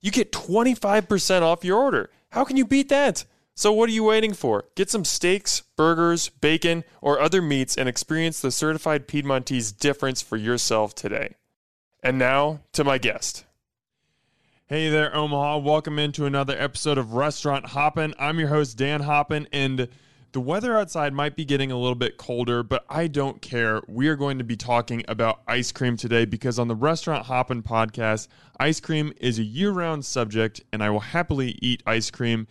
you get 25% off your order. How can you beat that? So, what are you waiting for? Get some steaks, burgers, bacon, or other meats and experience the certified Piedmontese difference for yourself today. And now to my guest. Hey there, Omaha. Welcome into another episode of Restaurant Hoppen. I'm your host, Dan Hoppen, and the weather outside might be getting a little bit colder, but I don't care. We are going to be talking about ice cream today because on the Restaurant Hoppen podcast, ice cream is a year round subject, and I will happily eat ice cream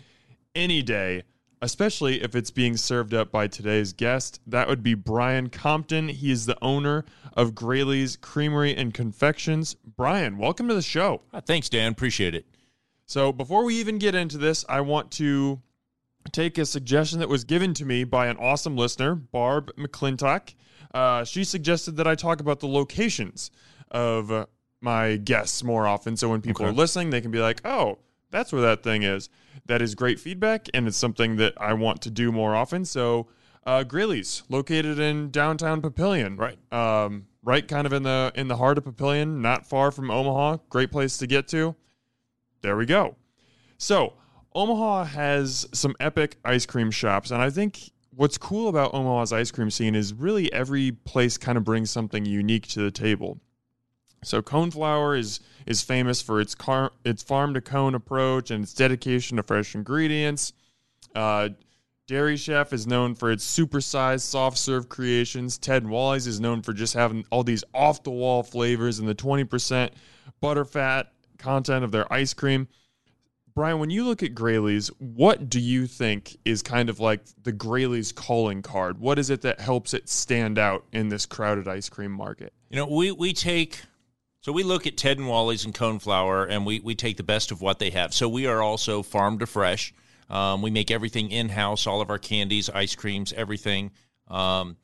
any day, especially if it's being served up by today's guest. That would be Bryon Compton. He is the owner of Graley's Creamery and Confections. Bryon, welcome to the show. Thanks, Dan. Appreciate it. So, before we even get into this, I want to take a suggestion that was given to me by an awesome listener, Barb McClintock. Uh, she suggested that I talk about the locations of uh, my guests more often. So when people Okay. are listening, they can be like, oh, that's where that thing is. That is great feedback, and it's something that I want to do more often. So, uh, Graley's, located in downtown Papillion, Right. um, right, kind of in the in the heart of Papillion, not far from Omaha. Great place to get to. There we go. So, Omaha has some epic ice cream shops, and I think what's cool about Omaha's ice cream scene is really every place kind of brings something unique to the table. So Coneflower is is famous for its car its farm to cone approach and its dedication to fresh ingredients. Uh, Dairy Chef is known for its supersized soft serve creations. Ted and Wally's is known for just having all these off the wall flavors and the 20% butterfat content of their ice cream. Brian, when you look at Graleys, what do you think is kind of like the Graleys calling card? What is it that helps it stand out in this crowded ice cream market? You know, we we take so we look at Ted and Wally's and Coneflower, and we we take the best of what they have. So we are also farm to fresh. Um, we make everything in house, all of our candies, ice creams, everything. Um,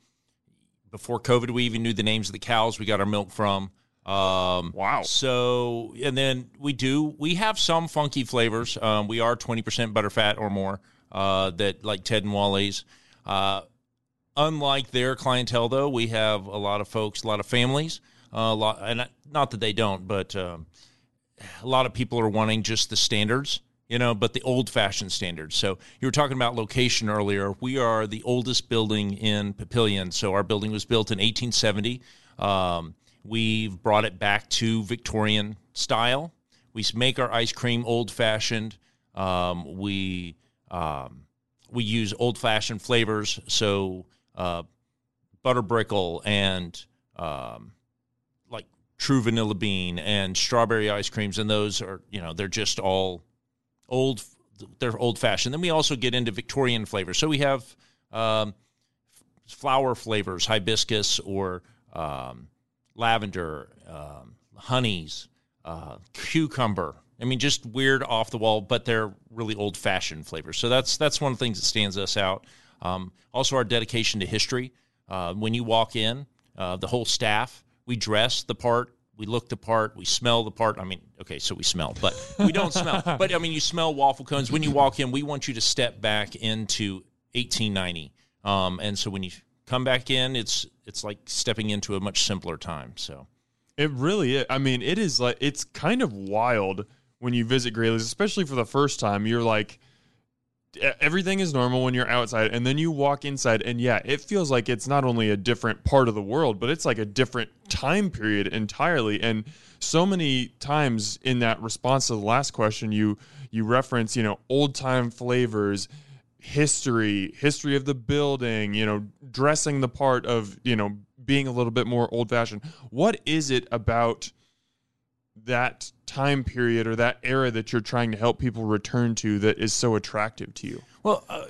before COVID, we even knew the names of the cows we got our milk from. Um, Wow. So, and then we do, we have some funky flavors. Um, we are 20% butterfat or more, uh, that like Ted and Wally's. Uh, unlike their clientele, though, we have a lot of folks, a lot of families, uh, a lot, and not that they don't, but um, a lot of people are wanting just the standards, you know, but the old fashioned standards. So you were talking about location earlier. We are the oldest building in Papillion. So our building was built in 1870. Um, we've brought it back to Victorian style. We make our ice cream old fashioned. Um, we um, we use old fashioned flavors. So uh, butter brickle and um, like true vanilla bean and strawberry ice creams, and those are you know they're just all old. They're old fashioned. Then we also get into Victorian flavors. So we have um, flower flavors, hibiscus or um, lavender, um, honeys, uh, cucumber. I mean, just weird off the wall, but they're really old fashioned flavors. So that's that's one of the things that stands us out. Um, also, our dedication to history. Uh, when you walk in, uh, the whole staff, we dress the part, we look the part, we smell the part. I mean, okay, so we smell, but we don't smell. But I mean, you smell waffle cones when you walk in. We want you to step back into 1890, um, and so when you come back in, it's it's like stepping into a much simpler time. So. It really is. I mean, it is like it's kind of wild when you visit Graleys, especially for the first time. You're like, everything is normal when you're outside and then you walk inside and yeah it feels like it's not only a different part of the world but it's like a different time period entirely and so many times in that response to the last question you you reference you know old time flavors history history of the building you know dressing the part of you know being a little bit more old fashioned what is it about that time period or that era that you're trying to help people return to that is so attractive to you? Well, uh,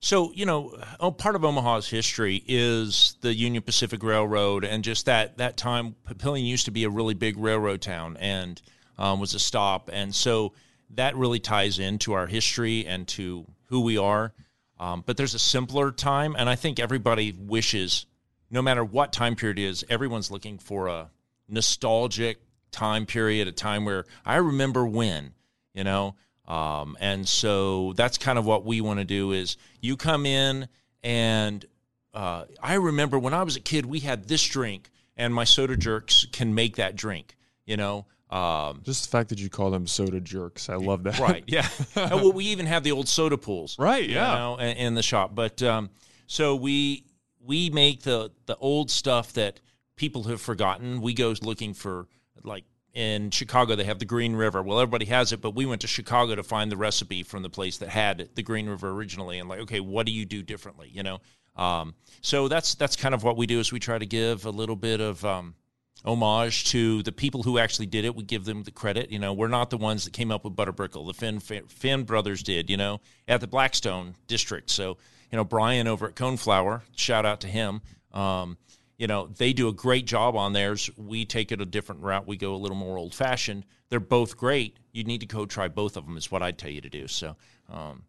so you know, oh, part of Omaha's history is the Union Pacific Railroad, and just that that time, Papillion used to be a really big railroad town and um, was a stop, and so that really ties into our history and to who we are. Um, but there's a simpler time, and I think everybody wishes, no matter what time period is, everyone's looking for a nostalgic time period, a time where I remember when, you know. Um, and so that's kind of what we want to do is you come in and uh, I remember when I was a kid, we had this drink, and my soda jerks can make that drink. You know, um, Just the fact that you call them soda jerks, I love that. right? Yeah. And, well, we even have the old soda pools, Right, you yeah. know, in, in the shop. But um, so we we make the the old stuff that people have forgotten. We go looking for like in Chicago they have the Green River. Well, everybody has it, but we went to Chicago to find the recipe from the place that had the Green River originally, and like, okay, what do you do differently? You know. Um, so that's that's kind of what we do is we try to give a little bit of um, homage to the people who actually did it. We give them the credit. You know, we're not the ones that came up with Butterbrickle. The Fenn Fenn brothers did. You know, at the Blackstone district. So you know, Brian over at Coneflower, shout out to him. Um, you know, they do a great job on theirs. We take it a different route. We go a little more old fashioned. They're both great. You need to go try both of them. Is what I'd tell you to do. So. Um,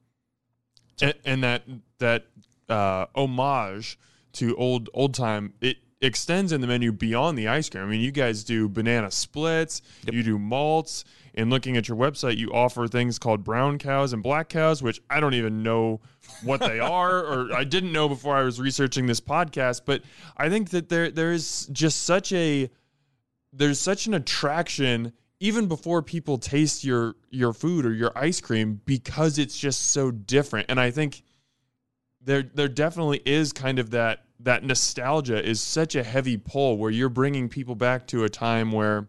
and, and that that uh, homage to old old time it extends in the menu beyond the ice cream. I mean, you guys do banana splits, you do malts, and looking at your website, you offer things called brown cows and black cows, which I don't even know what they are, or I didn't know before I was researching this podcast. But I think that there there is just such a there's such an attraction even before people taste your your food or your ice cream because it's just so different and i think there there definitely is kind of that that nostalgia is such a heavy pull where you're bringing people back to a time where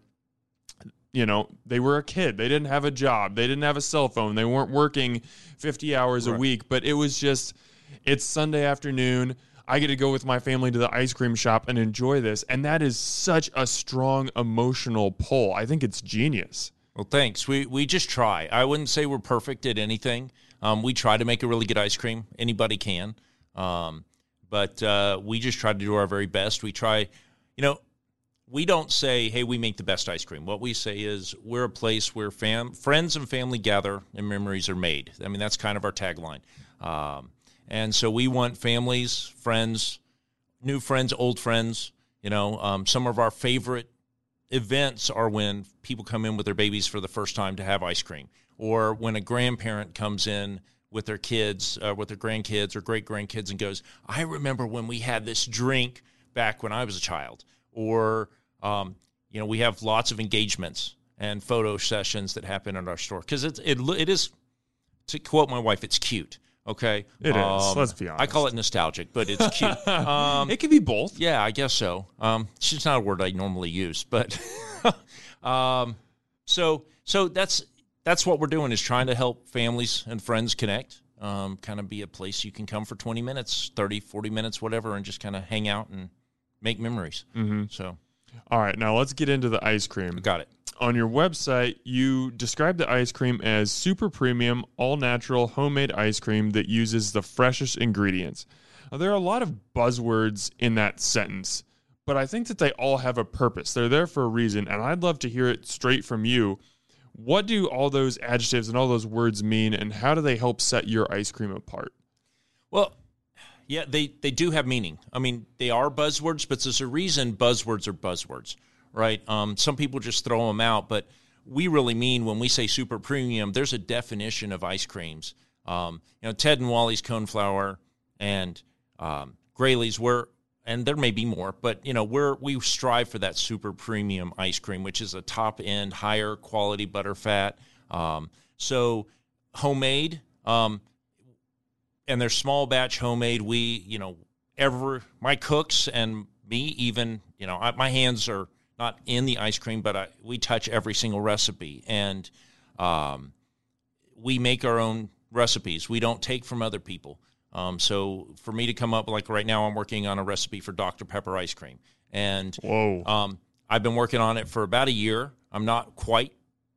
you know they were a kid. They didn't have a job. They didn't have a cell phone. They weren't working 50 hours a week. But it was just it's sunday afternoon. I get to go with my family to the ice cream shop and enjoy this. And that is such a strong emotional pull. I think it's genius. Well, thanks. We we just try. I wouldn't say we're perfect at anything. Um, we try to make a really good ice cream. Anybody can, um, but uh, we just try to do our very best. We try, you know, we don't say, "Hey, we make the best ice cream." What we say is, we're a place where fam- friends and family gather and memories are made. I mean, that's kind of our tagline. Um, and so we want families, friends, new friends, old friends. You know, um, some of our favorite events are when people come in with their babies for the first time to have ice cream, or when a grandparent comes in with their kids, uh, with their grandkids or great grandkids, and goes, "I remember when we had this drink back when I was a child," or um, you know, we have lots of engagements and photo sessions that happen in our store because it, it it is to quote my wife, it's cute. Okay, It is. Let's be honest. I call it nostalgic, but it's cute. um, it can be both yeah, I guess so. Um, it's not a word I normally use, but um, so so that's that's what we're doing is trying to help families and friends connect. Um, kind of be a place you can come for 20 minutes, 30, 40 minutes, whatever, and just kind of hang out and make memories. Mm-hmm. So all right now let's get into the ice cream got it. on your website, you describe the ice cream as super premium, all natural, homemade ice cream that uses the freshest ingredients. Now, there are a lot of buzzwords in that sentence, but I think that they all have a purpose. They're there for a reason, and I'd love to hear it straight from you. What do all those adjectives and all those words mean, and how do they help set your ice cream apart? Well, yeah, they, they do have meaning. I mean, they are buzzwords, but there's a reason buzzwords are buzzwords, right? Um, some people just throw them out, but we really mean when we say super premium, there's a definition of ice creams. Um, you know, Ted and Wally's Coneflower and um, Graleys were, and there may be more, but you know, we're we strive for that super premium ice cream, which is a top end, higher quality butterfat. Um, so homemade. Um, and they're small batch homemade. We, you know, ever my cooks and me even, you know, I, my hands are not in the ice cream, but I, we touch every single recipe, and um, we make our own recipes. We don't take from other people. Um, so for me to come up, like right now, I'm working on a recipe for Dr Pepper ice cream, and Whoa. um, I've been working on it for about a year. I'm not quite.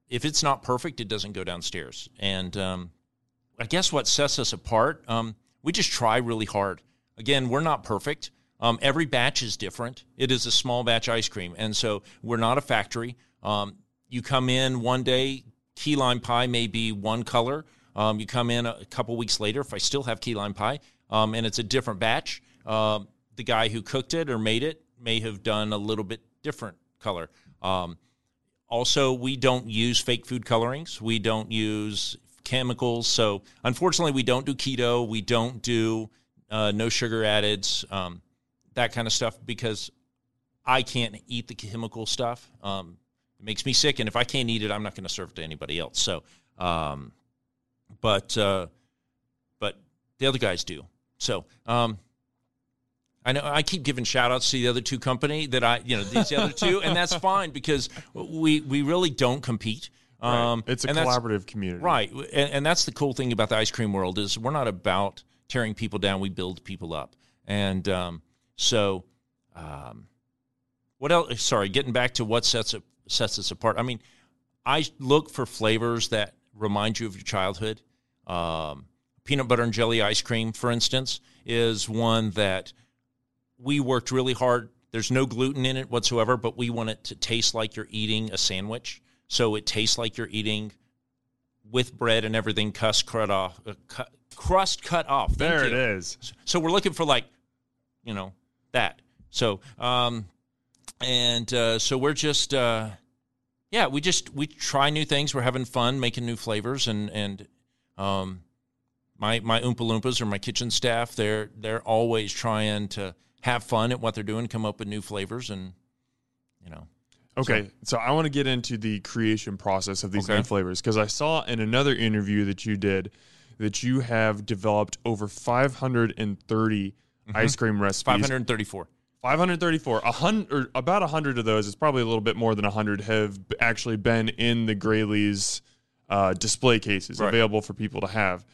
If it's not perfect, it doesn't go downstairs. And um, I guess what sets us apart, um, we just try really hard. Again, we're not perfect. Um, every batch is different. It is a small batch ice cream, and so we're not a factory. Um, you come in one day, key lime pie may be one color. Um, you come in a couple weeks later, if I still have key lime pie, um, and it's a different batch, uh, the guy who cooked it or made it may have done a little bit different color. Um, also, we don't use fake food colorings. We don't use chemicals. So, unfortunately, we don't do keto. We don't do uh, no sugar addeds, um, that kind of stuff, because I can't eat the chemical stuff. Um, it makes me sick, and if I can't eat it, I'm not going to serve it to anybody else. So, um, but uh, but the other guys do. So, um, I know I keep giving shout outs to the other two company that I, you know, these other two, and that's fine because we we really don't compete. Um, it's a collaborative community. right? And, and that's the cool thing about the ice cream world is we're not about tearing people down; we build people up. And um, so, um, what else? Sorry, getting back to what sets it, sets us apart. I mean, I look for flavors that remind you of your childhood. Um, peanut butter and jelly ice cream, for instance, is one that we worked really hard. There's no gluten in it whatsoever, but we want it to taste like you're eating a sandwich. So it tastes like you're eating with bread and everything, crust cut off, uh, cut, crust cut off. Thank There you. it is. So we're looking for like, you know, that. So, um, and uh, so we're just, uh, yeah, we just we try new things. We're having fun making new flavors, and and um, my my oompa loompas or my kitchen staff, they're they're always trying to have fun at what they're doing, come up with new flavors, and you know, Okay, so, I want to get into the creation process of these Okay. new flavors because I saw in another interview that you did that you have developed over 530 ice cream recipes. five hundred thirty four. 534 a hundred or about 100 of those it's probably a little bit more than 100 have actually been in the Graleys uh, display cases Right. available for people to have.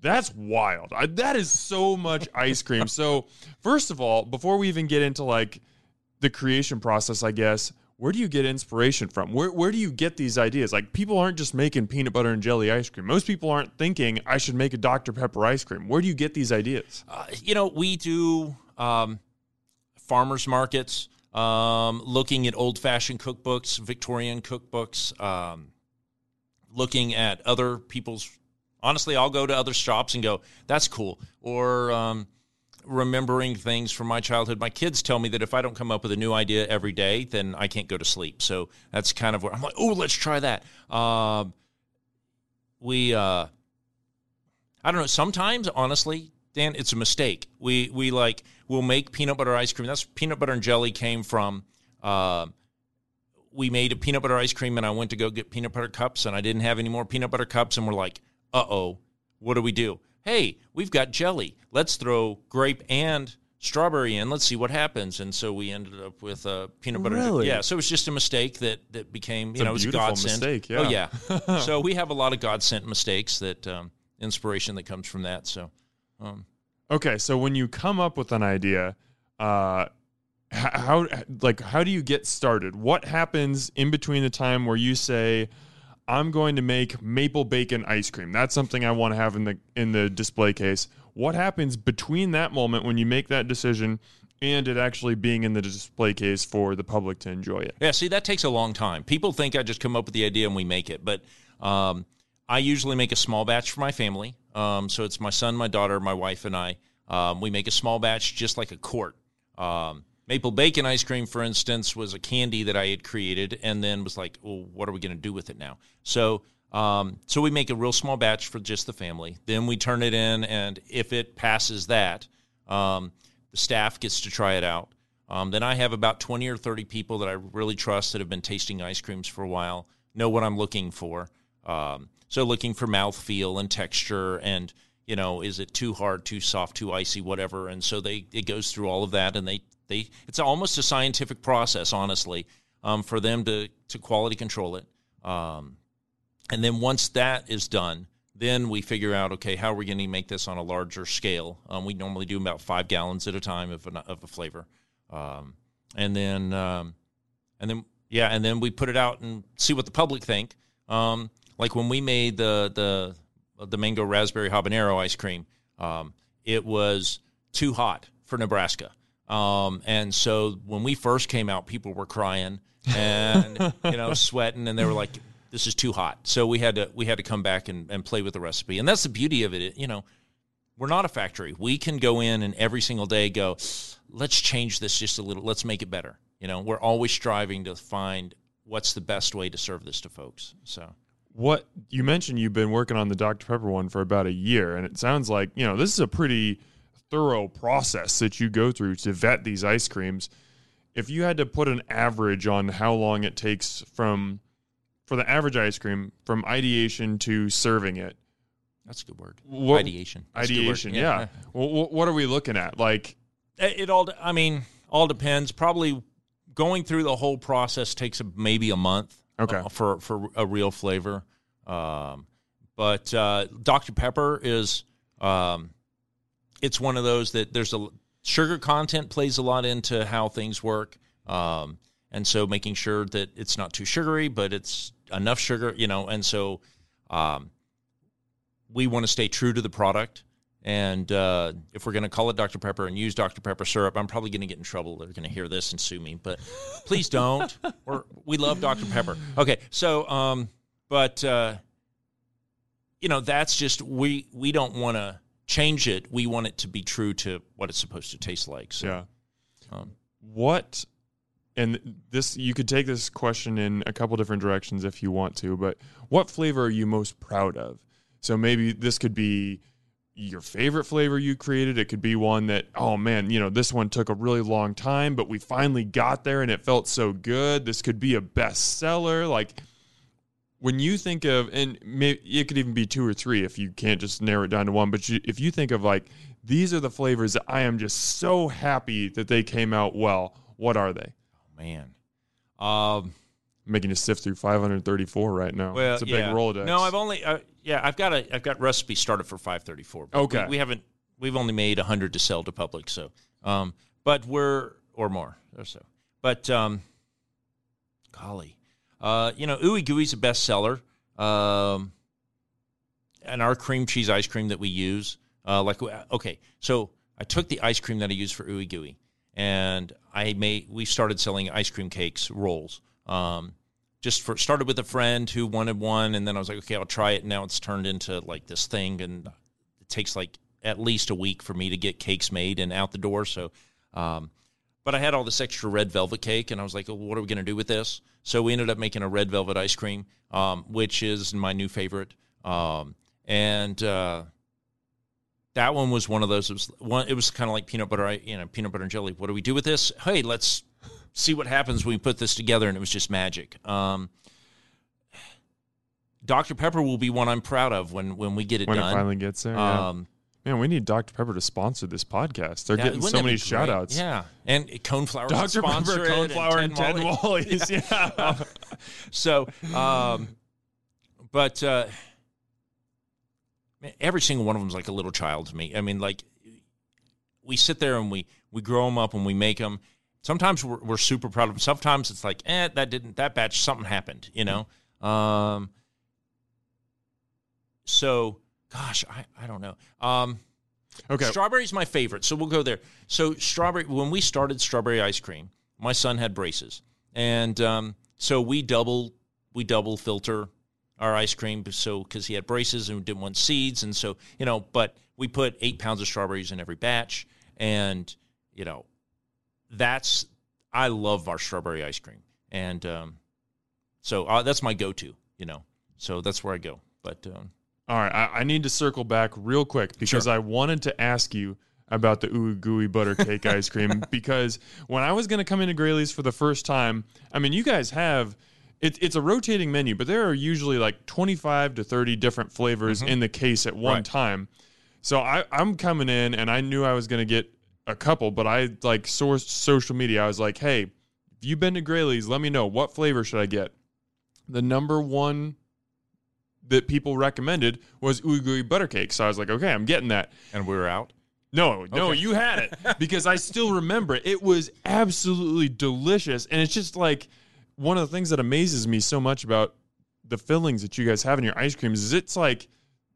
That's wild. I, that is so much ice cream. So first of all before we even get into like the creation process i guess where do you get inspiration from? Where, where do you get these ideas? Like people aren't just making peanut butter and jelly ice cream. Most people aren't thinking i should make a dr pepper ice cream. Where do you get these ideas? Uh, you know, we do um, farmers markets, um, looking at old fashioned cookbooks, Victorian cookbooks, um, looking at other people's. Honestly, I'll go to other shops and go, "That's cool," or um, remembering things from my childhood. My kids tell me that if I don't come up with a new idea every day, then I can't go to sleep. So that's kind of where I'm like, "Oh, let's try that." Um, we uh, I don't know. Sometimes, honestly, Dan, it's a mistake. We we like we'll make peanut butter ice cream. That's peanut butter and jelly came from. Uh, we made a peanut butter ice cream, and I went to go get peanut butter cups, and I didn't have any more peanut butter cups, and we're like, uh oh, what do we do? Hey, we've got jelly. Let's throw grape and strawberry in. Let's see what happens. And so we ended up with uh, peanut butter. Really? Yeah. So it was just a mistake that that became you a know it was godsend. mistake, Oh yeah. yeah. so we have a lot of God sent mistakes that um, inspiration that comes from that. So. Um, Okay, so when you come up with an idea, uh, how like how do you get started? What happens in between the time where you say, "I'm going to make maple bacon ice cream"? That's something I want to have in the in the display case. What happens between that moment when you make that decision and it actually being in the display case for the public to enjoy it? Yeah, see, that takes a long time. People think I just come up with the idea and we make it, but um, I usually make a small batch for my family. Um, so it's my son, my daughter, my wife, and I. Um, we make a small batch, just like a quart. Um, maple bacon ice cream, for instance, was a candy that I had created, and then was like, "Well, what are we going to do with it now?" So, um, so we make a real small batch for just the family. Then we turn it in, and if it passes that, um, the staff gets to try it out. Um, then I have about 20 or 30 people that I really trust that have been tasting ice creams for a while, know what I'm looking for. Um, so looking for mouth feel and texture and you know, is it too hard, too soft, too icy, whatever. And so they it goes through all of that, and they they it's almost a scientific process, honestly, um, for them to to quality control it. Um, and then once that is done, then we figure out okay, how are we going to make this on a larger scale? Um, we normally do about five gallons at a time of a, of a flavor, um, and then um, and then yeah, and then we put it out and see what the public think. Um, like when we made the the the mango raspberry habanero ice cream, um, it was too hot for Nebraska. Um, and so when we first came out, people were crying and you know sweating, and they were like, "This is too hot." So we had to we had to come back and, and play with the recipe, and that's the beauty of it. it. You know, we're not a factory. We can go in and every single day go, "Let's change this just a little. Let's make it better." You know, we're always striving to find what's the best way to serve this to folks. So what you mentioned you've been working on the Dr. Pepper one for about a year, and it sounds like, you know, this is a pretty thorough process that you go through to vet these ice creams. If you had to put an average on how long it takes from for the average ice cream from ideation to serving it, that's a good word. What, ideation. That's ideation, yeah. yeah. Well, what are we looking at? Like, it all. I mean, all depends. Probably going through the whole process takes maybe a month. Okay. Uh, for for a real flavor, um, but uh, Dr Pepper is um, it's one of those that there's a sugar content plays a lot into how things work, um, and so making sure that it's not too sugary, but it's enough sugar, you know, and so um, we want to stay true to the product. And uh, if we're going to call it Dr. Pepper and use Dr. Pepper syrup, I'm probably going to get in trouble. They're going to hear this and sue me, but please don't. We're, we love Dr. Pepper. Okay, so, um, but uh, you know, that's just we we don't want to change it. We want it to be true to what it's supposed to taste like. So, yeah. Um, what and this you could take this question in a couple different directions if you want to, but what flavor are you most proud of? So maybe this could be your favorite flavor you created. It could be one that, oh man, you know, this one took a really long time, but we finally got there and it felt so good. This could be a bestseller. Like when you think of, and it could even be two or three if you can't just narrow it down to one. But you, if you think of like, these are the flavors that I am just so happy that they came out well. What are they? Oh man, um, making you sift through 534 right now. Well, it's a yeah. big Rolodex. No, I've only. Uh, yeah, I've got a I've got recipe started for 534. okay, we, we, haven't we've only made 100 to sell to public, so um, but we're or more or so. But um, golly, uh, you know, Ooey Gooey's a bestseller. Um, and our cream cheese ice cream that we use, uh, like okay, so I took the ice cream that I use for Ooey Gooey, and I made we started selling ice cream cakes rolls. Um, just for started with a friend who wanted one, and then I was like, okay, I'll try it. And now it's turned into like this thing, and it takes like at least a week for me to get cakes made and out the door. So, um, but I had all this extra red velvet cake, and I was like, what are we going to do with this? So we ended up making a red velvet ice cream, um, which is my new favorite. Um, and uh, that one was one of those. It was one. It was kind of like peanut butter, you know, peanut butter and jelly. What do we do with this? Hey, let's see what happens when we put this together. And it was just magic. Um, Dr. Pepper will be one I'm proud of when when we get it when done. it finally gets there. Um, yeah. Man, we need Dr. Pepper to sponsor this podcast. They're yeah, getting so many shout outs. Yeah. And Coneflower. Dr. Pepper, Coneflower, and Ted, and Wally's. Yeah. yeah. so, um, but uh, man, every single one of them is like a little child to me. I mean, like, we sit there and we, we grow them up and we make them sometimes we're, we're, super proud of them. Sometimes it's like, eh, that didn't that batch something happened, you know. Um, so, gosh, I I don't know. Um, okay, strawberry's my favorite, so we'll go there. So strawberry. When we started strawberry ice cream, my son had braces, and um, so we double we double filter our ice cream so because he had braces and didn't want seeds and so you know but we put eight pounds of strawberries in every batch and you know that's I love our strawberry ice cream, and um, so uh, that's my go-to. You know, so that's where I go. But um, all right, I, I, need to circle back real quick because sure. I wanted to ask you about the ooey gooey butter cake ice cream because when I was going to come into Graley's for the first time, I mean, you guys have. It, it's a rotating menu, but there are usually like 25 to 30 different flavors mm-hmm. in the case at one right. time. So I, I'm coming in and I knew I was going to get a couple, but I like sourced social media. I was like, hey, if you've been to Graleys, let me know what flavor should I get. The number one that people recommended was ooey butter cake. So I was like, okay, I'm getting that. And we were out. No, no, Okay. you had it because I still remember it. It was absolutely delicious, and it's just like one of the things that amazes me so much about the fillings that you guys have in your ice creams is it's like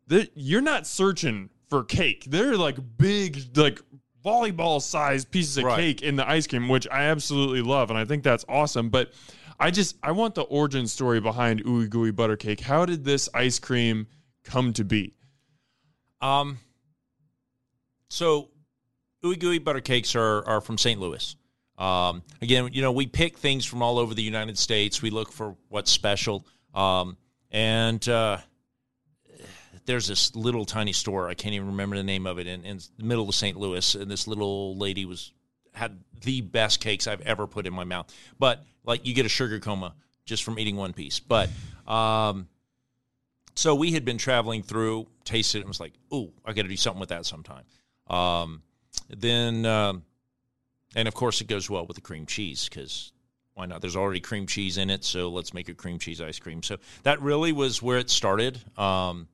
that you're not searching for cake. They're like big, like volleyball sized pieces of Right. cake in the ice cream, which I absolutely love, and I think that's awesome. But I just I want the origin story behind ooey gooey butter cake. How did this ice cream come to be? Um, so ooey gooey butter cakes are are from St. Louis. Um, again, you know, we pick things from all over the United States. We look for what's special. Um, and uh, there's this little tiny store. I can't even remember the name of it in, in the middle of St. Louis. And this little old lady was had the best cakes I've ever put in my mouth. But like you get a sugar coma just from eating one piece. But um, so we had been traveling through, tasted it, and was like, "Ooh, I got to do something with that sometime." Um, then, um, and of course, it goes well with the cream cheese because why not? There's already cream cheese in it, so let's make a cream cheese ice cream. So that really was where it started. Um,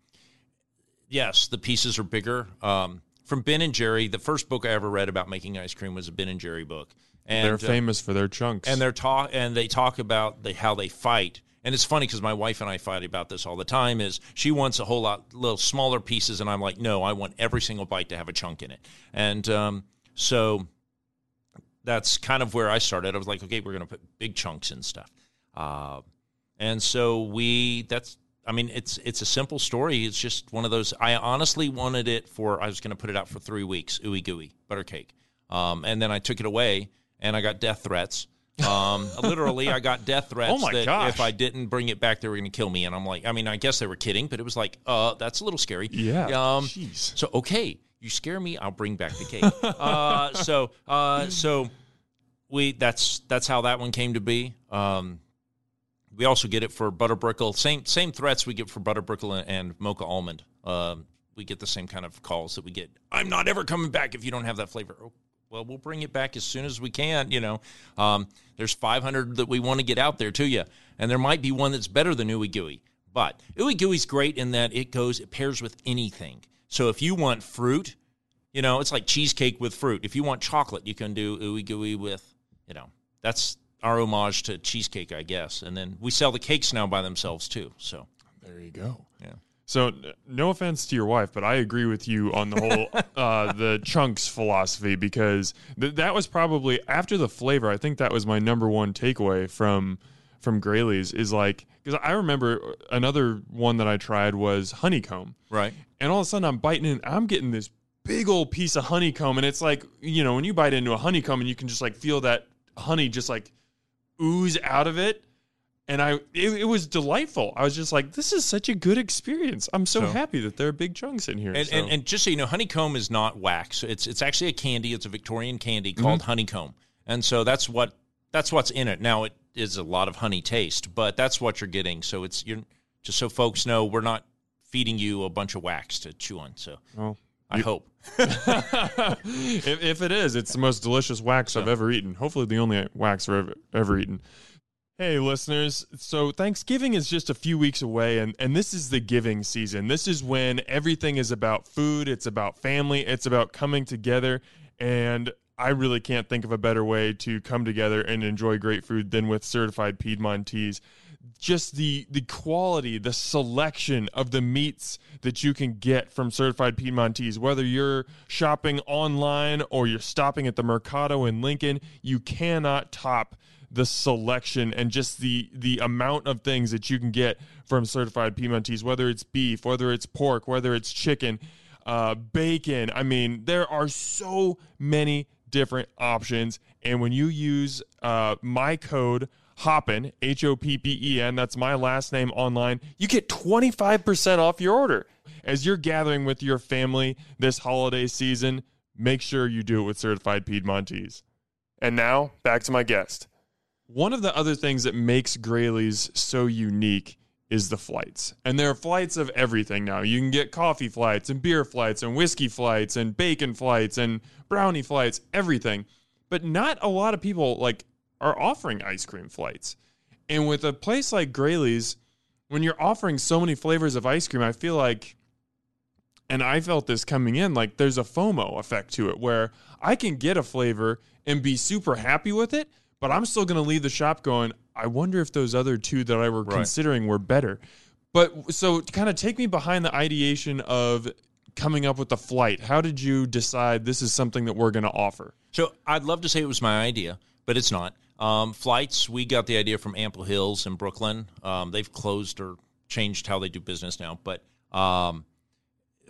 yes, the pieces are bigger. Um, from Ben and Jerry, the first book I ever read about making ice cream was a Ben and Jerry book, and They're uh, famous for their chunks. and they're talk and they talk about the, how they fight. And it's funny because my wife and I fight about this all the time. Is she wants a whole lot little smaller pieces, and I'm like, no, I want every single bite to have a chunk in it. And um, so that's kind of where I started. I was like, okay, we're going to put big chunks and stuff. Uh, and so we that's I mean it's it's a simple story. It's just one of those. I honestly wanted it for I was going to put it out for three weeks. Ooey gooey butter cake. Um, and then I took it away, and I got death threats. Um, literally, I got death threats Oh my that gosh. if I didn't bring it back, they were going to kill me. And I'm like, I mean, I guess they were kidding, but it was like, uh, that's a little scary. Yeah. Um, Jeez. so okay, you scare me, I'll bring back the cake. uh, so uh, so we that's that's how that one came to be. Um, we also get it for butterbrickle. Same same threats we get for butterbrickle and, and mocha almond. Um, we get the same kind of calls that we get. I'm not ever coming back if you don't have that flavor. Oh, well, we'll bring it back as soon as we can. You know, um, there's 500 that we want to get out there to you, and there might be one that's better than Ooey Gooey. But Ooey Gooey's great in that it goes, it pairs with anything. So if you want fruit, you know, it's like cheesecake with fruit. If you want chocolate, you can do Ooey Gooey with, you know, that's our homage to cheesecake, I guess. And then we sell the cakes now by themselves too. So There you go. Yeah. So, no offense to your wife, but I agree with you on the whole uh, the chunks philosophy because th- that was probably after the flavor. I think that was my number one takeaway from from Graleys is like because I remember another one that I tried was honeycomb, right, and all of a sudden I'm biting in, I'm getting this big old piece of honeycomb, and it's like you know when you bite into a honeycomb and you can just like feel that honey just like ooze out of it and I it, it was delightful. I was just like, this is such a good experience. I'm so, So- happy that there are big chunks in here. And, so- and, and just so you know, honeycomb is not wax. It's it's actually a candy. It's a Victorian candy mm-hmm. called honeycomb, and so that's what that's what's in it. Now it is a lot of honey taste, but that's what you're getting. So it's you're just so folks know we're not feeding you a bunch of wax to chew on. So well, I hope. if, if it is, it's the most delicious wax I've ever eaten. Hopefully, the only wax I've ever, ever eaten. Hey, listeners. So, Thanksgiving is just a few weeks away, and, and this is the giving season. This is when everything is about food, it's about family, it's about coming together. And I really can't think of a better way to come together and enjoy great food than with certified Piedmontese just the the quality, the selection of the meats that you can get from certified Piedmontese, whether you're shopping online or you're stopping at the Mercado in Lincoln, you cannot top the selection and just the the amount of things that you can get from certified Piedmontese, whether it's beef, whether it's pork, whether it's chicken, uh, bacon. I mean, there are so many different options, and when you use uh, my code Hoppen, H O P P E N, that's my last name online, you get 25% off your order. As you're gathering with your family this holiday season, make sure you do it with certified Piedmontese. And now, back to my guest. One of the other things that makes Graleys so unique is the flights. And there are flights of everything now. You can get coffee flights and beer flights and whiskey flights and bacon flights and brownie flights, everything. But not a lot of people like are offering ice cream flights. And with a place like Graley's, when you're offering so many flavors of ice cream, I feel like and I felt this coming in like there's a FOMO effect to it where I can get a flavor and be super happy with it, but I'm still going to leave the shop going, I wonder if those other two that I were Right. considering were better. But so kind of take me behind the ideation of coming up with the flight. How did you decide this is something that we're going to offer? So I'd love to say it was my idea, but it's not. Um, flights, we got the idea from Ample Hills in Brooklyn. Um, they've closed or changed how they do business now, but um,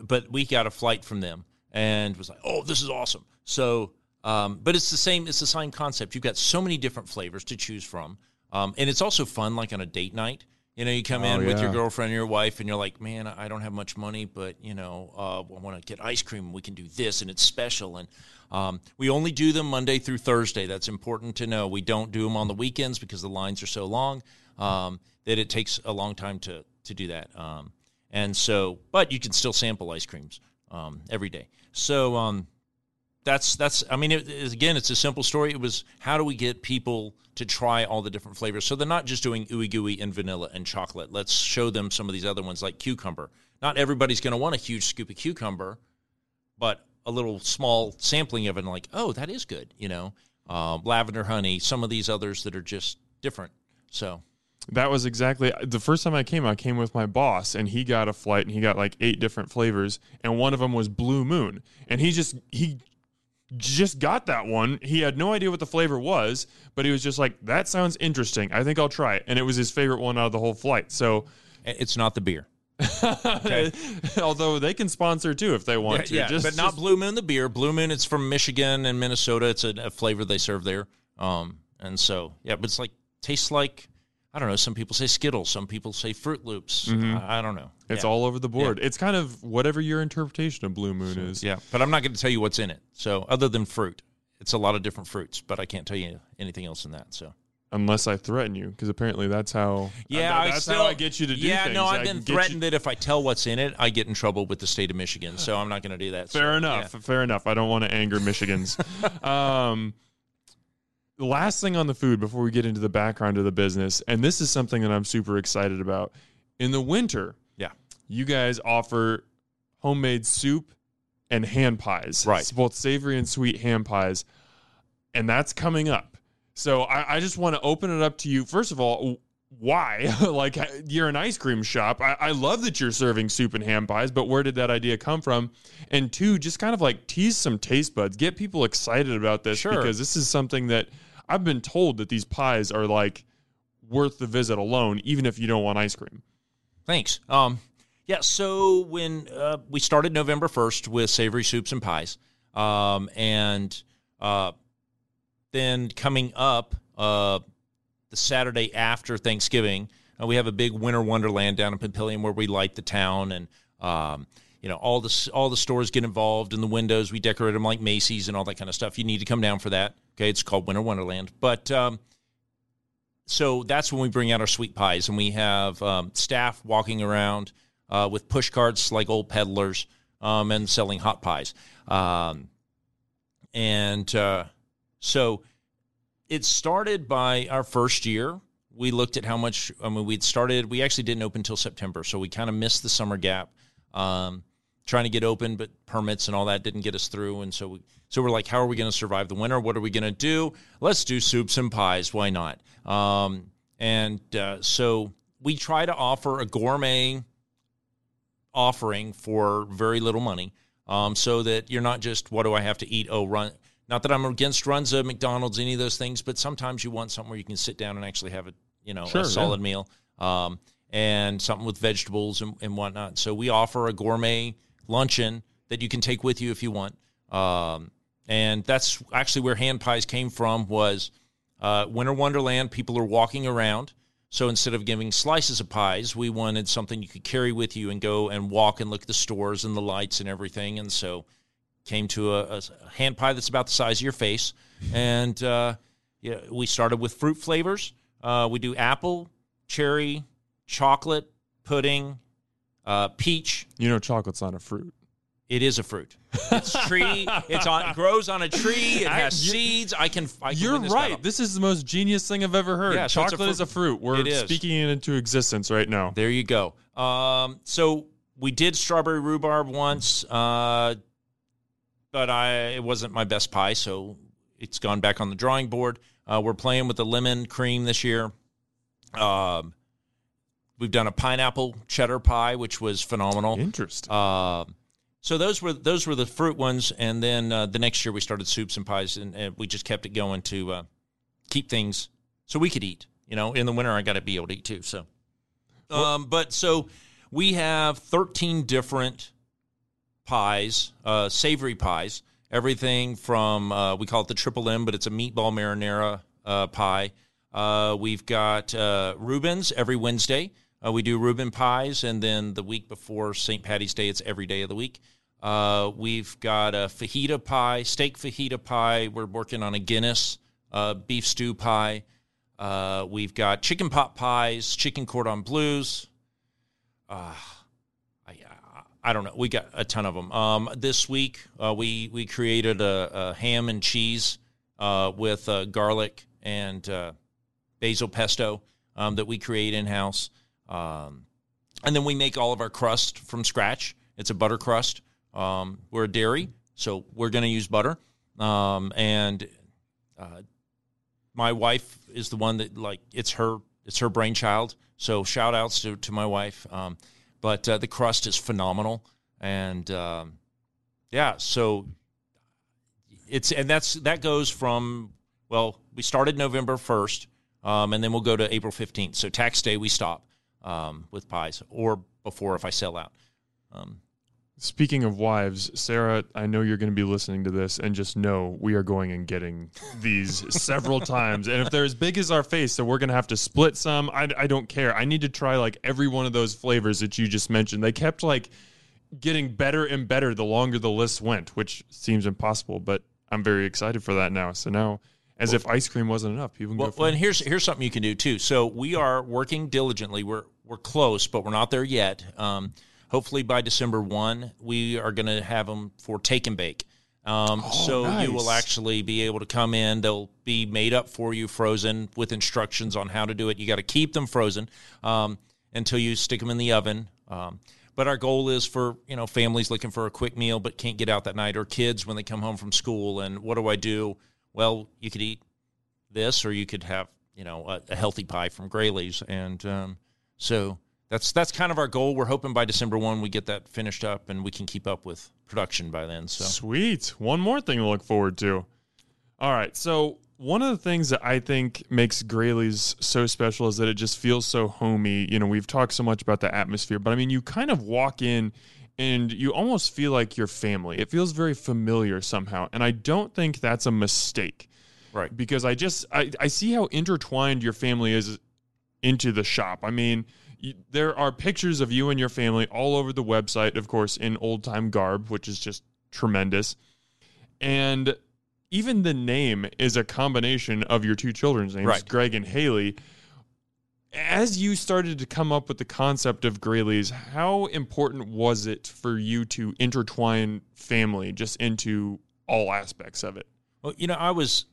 but we got a flight from them and was like, oh, this is awesome. So, um, but it's the same. It's the same concept. You've got so many different flavors to choose from, um, and it's also fun, like on a date night. You know, you come in Oh, with your girlfriend or your wife, and you're like, "Man, I don't have much money, but you know, uh, I want to get ice cream. We can do this, and it's special." And um, we only do them Monday through Thursday. That's important to know. We don't do them on the weekends because the lines are so long um, that it takes a long time to to do that. Um, and so, but you can still sample ice creams um, every day. So um, that's that's. I mean, again, it's a simple story. It was how do we get people to try all the different flavors? So they're not just doing ooey gooey and vanilla and chocolate. Let's show them some of these other ones like cucumber. Not everybody's going to want a huge scoop of cucumber, but a little small sampling of it, and like, oh, that is good. You know, um, lavender honey. Some of these others that are just different. So That was exactly the first time I came. I came with my boss, and he got a flight, and he got like eight different flavors, and one of them was Blue Moon, and he just he just got that one. He had no idea what the flavor was, but he was just like, "That sounds interesting. I think I'll try it." And it was his favorite one out of the whole flight. So, it's not the beer. although they can sponsor too if they want to, yeah, just, but not just- Blue Moon, the beer. Blue Moon, it's from Michigan and Minnesota. It's a, a flavor they serve there. Um, and so yeah, but it's like tastes like I don't know. Some people say Skittles. Some people say Fruit Loops. I, I don't know. Mm-hmm. It's Yeah. all over the board. It's kind of whatever your interpretation of Blue Moon is. yeah, but I'm not going to tell you what's in it. So other than fruit, it's a lot of different fruits, but I can't tell you anything else in that. So Unless I threaten you, because apparently that's how. yeah, I that's still, how I get you to do Yeah, things. no, I I've been can get you- threatened that if I tell what's in it, I get in trouble with the state of Michigan. So I'm not going to do that. So, Fair yeah. enough. Fair enough. I don't want to anger Michigans. um, last thing on the food before we get into the background of the business, and this is something that I'm super excited about. In the winter, Yeah. you guys offer homemade soup and hand pies. Right. It's both savory and sweet hand pies. And that's coming up. So I, I just want to open it up to you. First of all, why? like you're an ice cream shop. I, I love that you're serving soup and ham pies, but where did that idea come from? And two, just kind of like tease some taste buds, get people excited about this Sure. because this is something that I've been told that these pies are like worth the visit alone, even if you don't want ice cream. Thanks. Um, yeah. So when uh, we started November first with savory soups and pies, um, and uh, then coming up uh, the Saturday after Thanksgiving, uh, we have a big winter wonderland down in Papillion where we light the town and. Um, you know all the all the stores get involved in the windows. We decorate them like Macy's and all that kind of stuff. You need to come down for that. Okay, it's called Winter Wonderland. But um, so that's when we bring out our sweet pies and we have um, staff walking around uh, with push carts like old peddlers um, and selling hot pies um, and uh, so it started by our first year we looked at how much i mean we'd started we actually didn't open until september so we kind of missed the summer gap um, trying to get open but permits and all that didn't get us through. And so we so we're like how are we going to survive the winter? What are we going to do? Let's do soups and pies. Why not? Um, and uh, so we try to offer a gourmet offering for very little money um, so that you're not just what do i have to eat? Oh run not that i'm against runs runza mcdonald's any of those things but sometimes you want something where you can sit down and actually have a you know Sure, a yeah. solid meal um, and something with vegetables and, and whatnot. So we offer a gourmet luncheon that you can take with you if you want. Um, and that's actually where hand pies came from was uh, winter wonderland people are walking around. So instead of giving slices of pies we wanted something you could carry with you and go and walk and look at the stores and the lights and everything. And so came to a, a hand pie that's about the size of your face. And uh, yeah, we started with fruit flavors. Uh, we do apple cherry chocolate pudding, uh, peach. You know, chocolate's not a fruit. It is a fruit. It's tree. it's on grows on a tree. It has you- seeds. I can. I can You're this right. This is the most genius thing I've ever heard. Yeah, so a Chocolate is a fruit. We're It speaking it into existence right now. There you go. Um, so we did strawberry rhubarb once, uh, but I it wasn't my best pie, so it's gone back on the drawing board. Uh, we're playing with the lemon cream this year. Um, we've done a pineapple cheddar pie, which was phenomenal. Interesting. Um, so those were those were the fruit ones, and then uh, the next year we started soups and pies, and, and we just kept it going to uh, keep things so we could eat. You know, in the winter I got to be able to eat too. So, um, but so we have thirteen different pies, uh, savory pies. Everything from uh, we call it the triple M, but it's a meatball marinara uh, pie. Uh, we've got uh, Reubens every Wednesday. Uh, we do Reuben pies, and then the week before St. Patty's Day, it's every day of the week. Uh, we've got a fajita pie, steak fajita pie. We're working on a Guinness uh, beef stew pie. Uh, we've got chicken pot pies, chicken cordon bleus. Uh, I, I don't know. We got a ton of them. Um, this week, uh, we we created a, a ham and cheese uh, with garlic and basil pesto um, that we create in house. Um, and then we make all of our crust from scratch. It's a butter crust. Um, we're a dairy, so we're going to use butter. Um, and uh, my wife is the one that like it's her it's her brainchild. So shout outs to to my wife. Um, but uh, the crust is phenomenal, and um, yeah, so it's and that's that goes from well, we started November first, um, and then we'll go to April fifteenth. So tax day we stop um, with pies, or before if I sell out. Um, Speaking of wives, Sarah, I know you're going to be listening to this, and just know we are going and getting these several times. And if they're as big as our face, so we're going to have to split some. I, I don't care. I need to try like every one of those flavors that you just mentioned. They kept like getting better and better the longer the list went, which seems impossible, but I'm very excited for that now. So now, as if ice cream wasn't enough, people can Well, well, and here's here's something you can do too. So we are working diligently. We're we're close, but we're not there yet. Um, hopefully by December one, we are going to have them for take and bake. Um, so you will actually be able to come in. They'll be made up for you, frozen, with instructions on how to do it. You got to keep them frozen um, until you stick them in the oven. Um, but our goal is for you know families looking for a quick meal but can't get out that night, or kids when they come home from school. And what do I do? Well, you could eat this, or you could have you know a, a healthy pie from Graleys, and um, so that's that's kind of our goal. We're hoping by December one we get that finished up, and we can keep up with production by then. So Sweet. One more thing to look forward to. All right. So, one of the things that I think makes Graleys so special is that it just feels so homey. You know, we've talked so much about the atmosphere, but I mean, you kind of walk in and you almost feel like your family. It feels very familiar somehow. And I don't think that's a mistake right, because I just I, I see how intertwined your family is into the shop. I mean, there are pictures of you and your family all over the website, of course, in old time garb, which is just tremendous. And even the name is a combination of your two children's names, Right. Greg and Haley. As you started to come up with the concept of Graleys, how important was it for you to intertwine family just into all aspects of it? Well, you know, I was,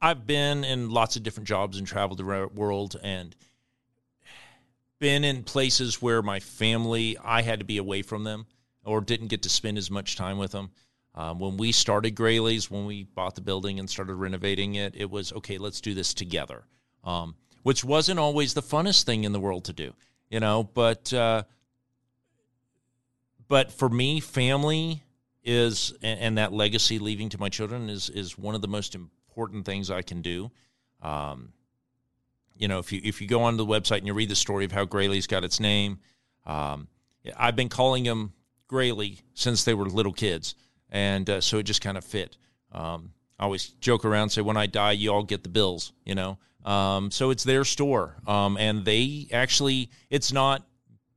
I've been in lots of different jobs and traveled the world and been in places where my family, I had to be away from them or didn't get to spend as much time with them. Um, when we started Graleys, when we bought the building and started renovating it, it was okay. Let's do this together, um, which wasn't always the funnest thing in the world to do, you know. But uh, but for me, family is and, that legacy leaving to my children is is one of the most important things I can do. Um, you know, if you if you go onto the website and you read the story of how Graley's got its name, um, I've been calling them Graley since they were little kids, and uh, so it just kind of fit. Um, I always joke around, say when I die, you all get the bills, you know. Um, so it's their store, um, and they actually, it's not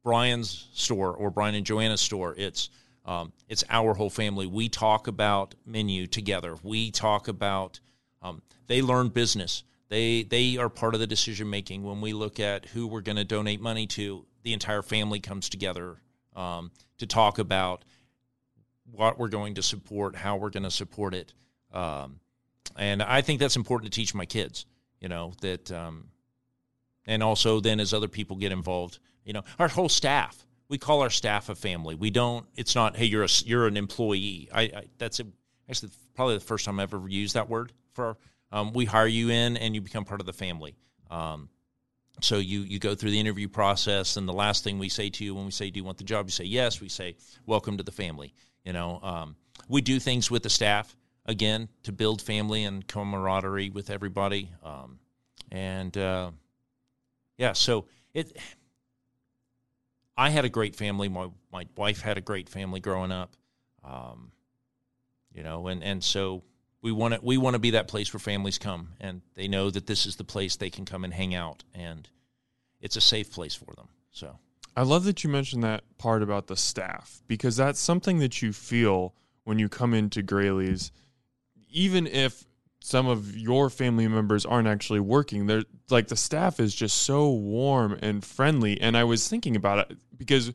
Bryon's store or Bryon and Joanna's store. It's um, it's our whole family. We talk about menu together. We talk about um, they learn business. They they are part of the decision making when we look at who we're going to donate money to. The entire family comes together um, to talk about what we're going to support, how we're going to support it, um, and I think that's important to teach my kids. You know that, um, and also then as other people get involved, you know, our whole staff. We call our staff a family. We don't. It's not. Hey, you're a you're an employee. I, I that's a, actually probably the first time I've ever used that word for. Um, we hire you in, and you become part of the family. Um, so you you go through the interview process, and the last thing we say to you when we say, "Do you want the job?" You say yes. We say, "Welcome to the family." You know, um, we do things with the staff again to build family and camaraderie with everybody, um, and uh, yeah. So it. I had a great family. My my wife had a great family growing up, um, you know, and and so we want to we want to be that place where families come and they know that this is the place they can come and hang out and it's a safe place for them. So I love that you mentioned that part about the staff because that's something that you feel when you come into Graley's, even if some of your family members aren't actually working. They're like the staff is just so warm and friendly. And I was thinking about it because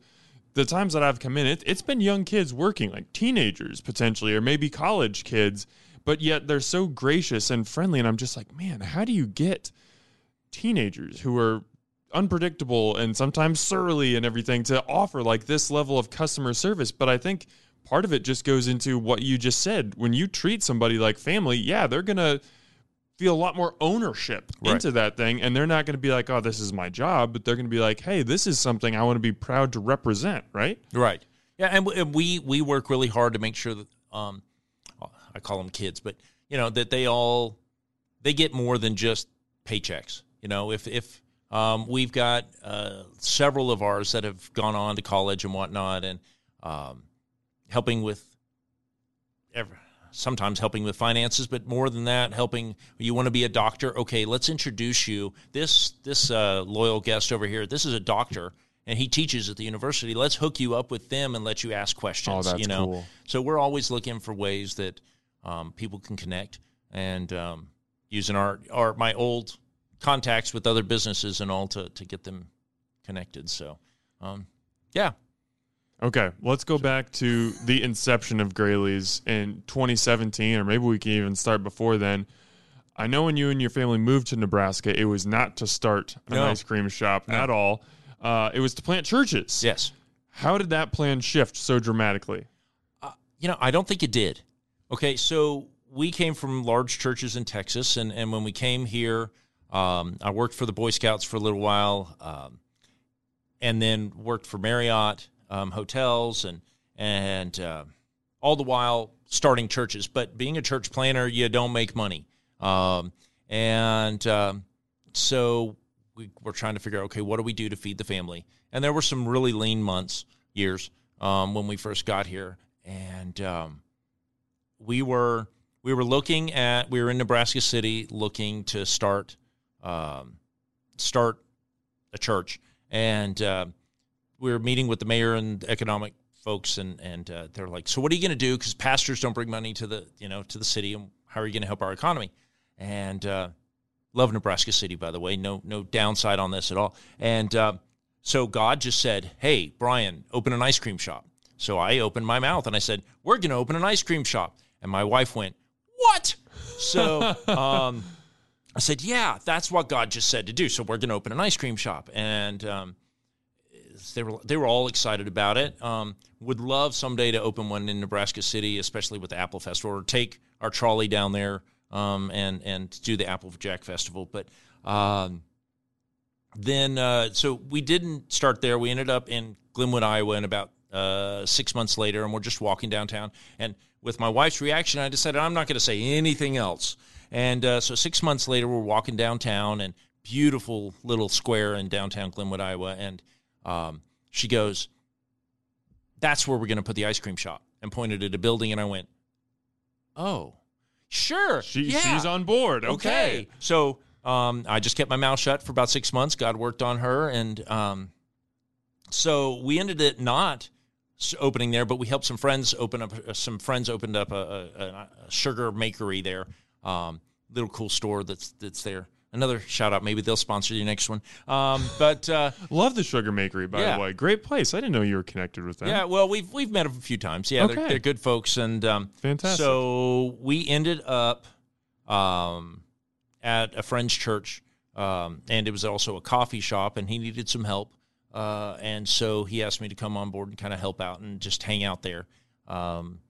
the times that I've come in, it, it's been young kids working, like teenagers potentially, or maybe college kids, but yet they're so gracious and friendly. And I'm just like, man, how do you get teenagers who are unpredictable and sometimes surly and everything to offer like this level of customer service. But I think part of it just goes into what you just said. When you treat somebody like family, yeah, they're going to feel a lot more ownership right. into that thing. And they're not going to be like, oh, this is my job, but they're going to be like, hey, this is something I want to be proud to represent, right? Right. Yeah. And we, we work really hard to make sure that, um, I call them kids, but, you know, that they all, they get more than just paychecks. You know, if, if, um, we've got uh, several of ours that have gone on to college and whatnot, and um, helping with every, sometimes helping with finances, but more than that, helping. You want to be a doctor? Okay, let's introduce you. This this uh, loyal guest over here. This is a doctor, and he teaches at the university. Let's hook you up with them and let you ask questions. Oh, that's you know, cool. so we're always looking for ways that um, people can connect and um, using our our my old contacts with other businesses and all to, to get them connected. So, um, yeah. Okay, let's go back to the inception of Graley's in 2017, or maybe we can even start before then. I know when you and your family moved to Nebraska, it was not to start an no. ice cream shop no. at all. Uh, it was to plant churches. Yes. How did that plan shift so dramatically? Uh, you know, I don't think it did. Okay, so we came from large churches in Texas, and, and when we came here, um, I worked for the Boy Scouts for a little while, um, and then worked for Marriott um, hotels, and and uh, all the while starting churches. But being a church planner, you don't make money, um, and um, so we were trying to figure out, okay, what do we do to feed the family? And there were some really lean months, years um, when we first got here, and we were we were looking at we were in Nebraska City looking to start um, start a church, and uh, we were meeting with the mayor and economic folks, and and uh, they're like, "So what are you going to do? Because pastors don't bring money to the you know to the city, and how are you going to help our economy?" And uh, love Nebraska City, by the way. No no downside on this at all. And uh, so God just said, "Hey, Bryon, open an ice cream shop." So I opened my mouth and I said, "We're going to open an ice cream shop." And my wife went, "What?" So. Um, I said, "Yeah, that's what God just said to do. So we're going to open an ice cream shop." And um, they were they were all excited about it. Um, would love someday to open one in Nebraska City, especially with the Apple Festival, or take our trolley down there um, and and do the Applejack Festival. But um, then, uh, so we didn't start there. We ended up in Glenwood, Iowa, in about uh, six months later, and we're just walking downtown. And with my wife's reaction, I decided I'm not going to say anything else. And uh, so six months later, we're walking downtown and beautiful little square in downtown Glenwood, Iowa. And um, she goes, That's where we're going to put the ice cream shop and pointed at a building. And I went, Oh, sure. She, yeah. She's on board. Okay. okay. So um, I just kept my mouth shut for about six months. God worked on her. And um, so we ended it not opening there, but we helped some friends open up. Uh, some friends opened up a, a, a sugar makery there um, little cool store that's that's there. another shout out. Maybe they'll sponsor the next one. Um, but uh, Love the Sugar Makery, by Yeah. the way. Great place. I didn't know you were connected with them. yeah, well, we've we've met them a few times. Yeah, Okay. they're, they're good folks, and um, Fantastic. So we ended up um, at a friend's church, um, and it was also a coffee shop, and he needed some help, uh, and so he asked me to come on board and kind of help out and just hang out there. Um,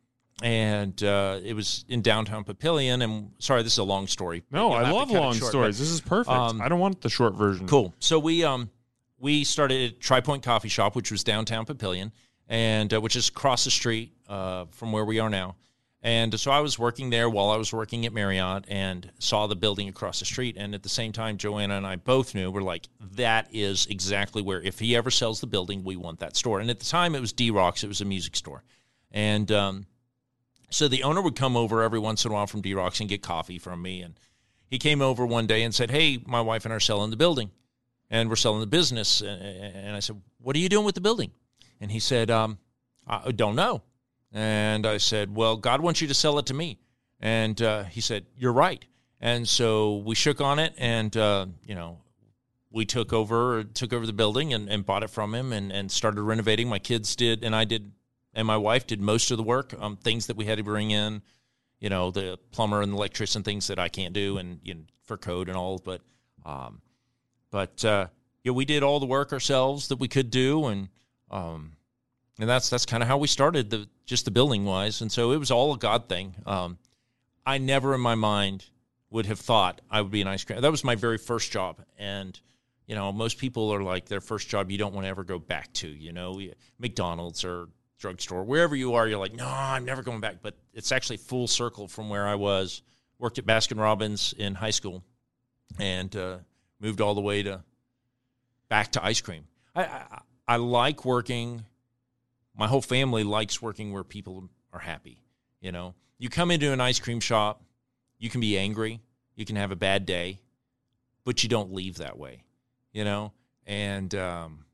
and uh, it was in downtown Papillion. And sorry, this is a long story. No, I love long short, but- stories. This is perfect. um, I don't want the short version. Cool. So we um we started at Tri Point Coffee Shop, which was downtown Papillion, and uh, which is across the street uh, from where we are now. And so I was working there while I was working at Marriott, and saw the building across the street. And at the same time, Joanna and I both knew we're like, that is exactly where if he ever sells the building, we want that store. And at the time, it was D Rocks. It was a music store, and um, so the owner would come over every once in a while from D Rocks and get coffee from me. And he came over one day and said, Hey, my wife and I are selling the building and we're selling the business. And- I said, What are you doing with the building? And he said, um, I don't know. And I said, Well, God wants you to sell it to me. And uh, he said, You're right. And so we shook on it and, uh, you know, we took over took over the building and, and bought it from him and, and started renovating. My kids did, and I did, and my wife did most of the work. Um, things that we had to bring in, you know, the plumber and the electrician, things that I can't do, and you know, for code and all. But, um, but uh, yeah, we did all the work ourselves that we could do, and um, and that's that's kind of how we started the just the building wise. And so it was all a God thing. Um, I never in my mind would have thought I would be an ice cream. That was my very first job, and you know, most people are like their first job you don't want to ever go back to. You know, McDonald's or drugstore, wherever you are, you're like, no, I'm never going back. But it's actually full circle from where I was. Worked at Baskin Robbins in high school, and uh, moved all the way to back to ice cream. I, I I like working. My whole family likes working where people are happy. You know, you come into an ice cream shop, you can be angry, you can have a bad day, but you don't leave that way. You know, and um,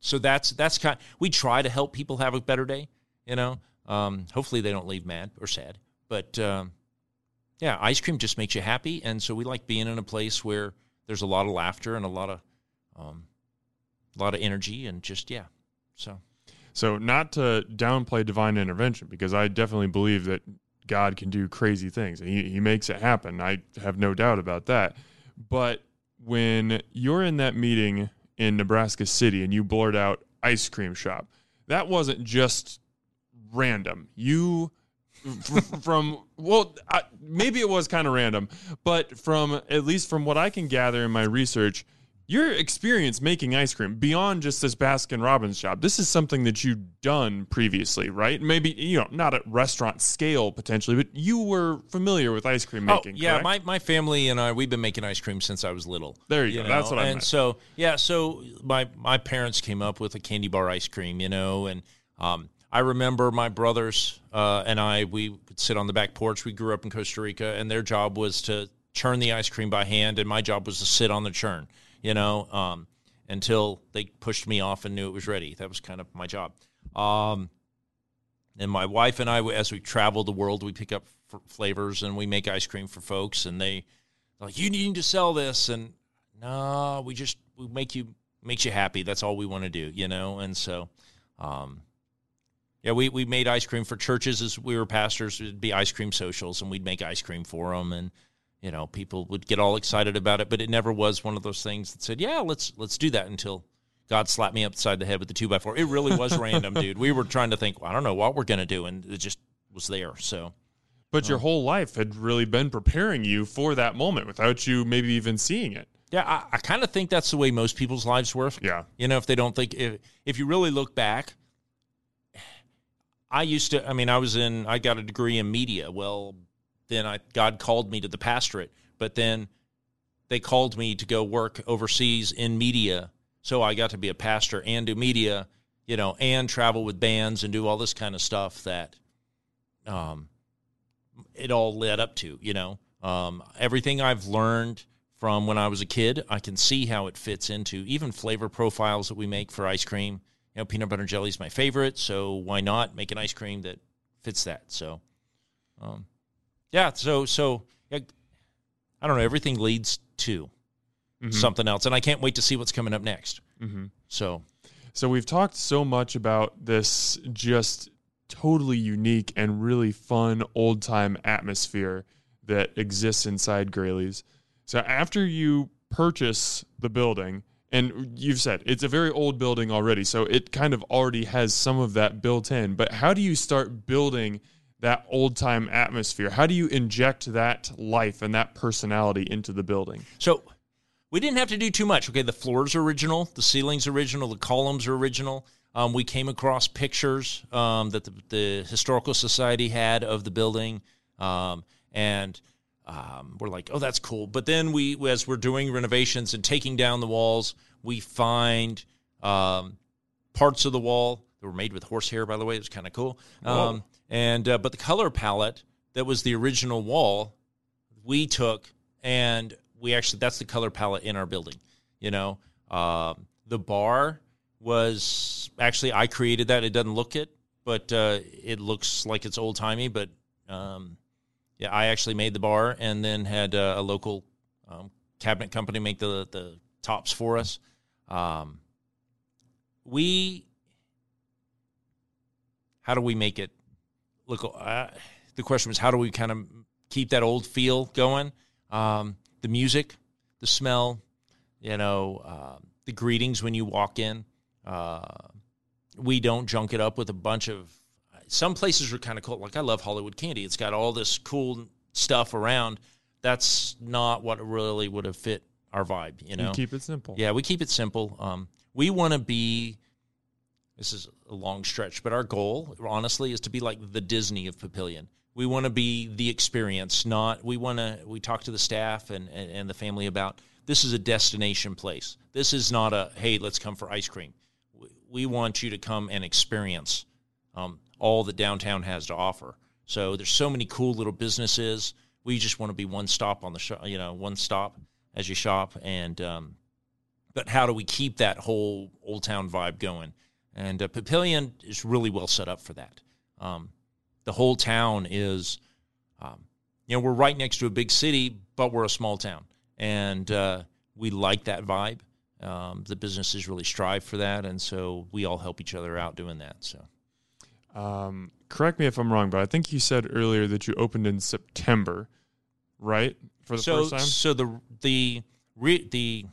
so that's that's kind. we try to help people have a better day. You know, um, hopefully they don't leave mad or sad, but um, yeah, ice cream just makes you happy, and so we like being in a place where there's a lot of laughter and a lot of um, a lot of energy and just yeah. So So, not to downplay divine intervention, because I definitely believe that God can do crazy things. and He, he makes it happen. I have no doubt about that. But when you're in that meeting in Nebraska City and you blurt out ice cream shop, that wasn't just random. You, from, well, I, maybe it was kind of random, but from, at least from what I can gather in my research, your experience making ice cream beyond just this Baskin Robbins job, this is something that you've done previously, right? Maybe, you know, not at restaurant scale potentially, but you were familiar with ice cream making. Oh, yeah, correct? my, my family and I we've been making ice cream since I was little. There you go. That's what I and meant. so yeah, so my my parents came up with a candy bar ice cream, you know, and um, I remember my brothers uh, and I we could sit on the back porch. We grew up in Costa Rica, and their job was to churn the ice cream by hand, and my job was to sit on the churn, you know, um, until they pushed me off and knew it was ready. That was kind of my job. Um, and my wife and I, as we travel the world, we pick up f- flavors and we make ice cream for folks. And they they're like, "You need to sell this," and no, we just we make you makes you happy. That's all we want to do, you know. And so, um, yeah, we we made ice cream for churches as we were pastors. It'd be ice cream socials, and we'd make ice cream for them, and you know, people would get all excited about it. But it never was one of those things that said, "Yeah, let's let's do that." Until God slapped me upside the head with the two by four. It really was random, dude. We were trying to think, well, I don't know what we're gonna do, and it just was there. So But your whole life had really been preparing you for that moment without you maybe even seeing it. yeah, I, I kind of think that's the way most people's lives work. Yeah. You know, if they don't think if if you really look back, I used to. I mean, I was in. I got a degree in media. Well, then I God called me to the pastorate, but then they called me to go work overseas in media. So I got to be a pastor and do media, you know, and travel with bands and do all this kind of stuff that um it all led up to, you know. Um everything I've learned from when I was a kid, I can see how it fits into even flavor profiles that we make for ice cream. You know, peanut butter jelly is my favorite, so why not make an ice cream that fits that? So um yeah, so so I don't know. Everything leads to something else, and I can't wait to see what's coming up next. Mm-hmm. So So we've talked so much about this just totally unique and really fun old time atmosphere that exists inside Graleys. So after you purchase the building, and you've said it's a very old building already, so it kind of already has some of that built in. But how do you start building that old time atmosphere? How do you inject that life and that personality into the building? So we didn't have to do too much. Okay, the floors are original, the ceilings original, the columns are original. Um, we came across pictures um, that the, the historical society had of the building, um, and um, we're like, "Oh, that's cool." But then we, as we're doing renovations and taking down the walls, we find um, parts of the wall that were made with horsehair. By the way, it was kind of cool. And uh, but the color palette that was the original wall, we took and we actually that's the color palette in our building. You know, um, the bar was actually I created that. It doesn't look it, but uh, it looks like it's old timey. But um, yeah, I actually made the bar and then had uh, a local um, cabinet company make the the tops for us. Um, we how do we make it look? Uh, the question was how do we kind of keep that old feel going? Um, the music, the smell, you know, uh, the greetings when you walk in. Uh, we don't junk it up with a bunch of. Some places are kind of cool. Like I love Hollywood Candy. It's got all this cool stuff around. That's not what really would have fit our vibe. You know, You keep it simple. yeah, we keep it simple. Um, we want to be. This is a long stretch, but our goal, honestly, is to be like the Disney of Papillion. We want to be the experience, not. We want to. We talk to the staff and, and and the family about this is a destination place. This is not a hey, let's come for ice cream. We, want you to come and experience um, all that downtown has to offer. So there's so many cool little businesses. We just want to be one stop on the shop, you know, one stop as you shop. And um, but how do we keep that whole old town vibe going? And uh, Papillion is really well set up for that. Um, the whole town is, um, you know, we're right next to a big city, but we're a small town, and uh, we like that vibe. Um, the businesses really strive for that, and so we all help each other out doing that. So. Um, correct me if I'm wrong, but I think you said earlier that you opened in September, right? For the so, first time. So the the re, the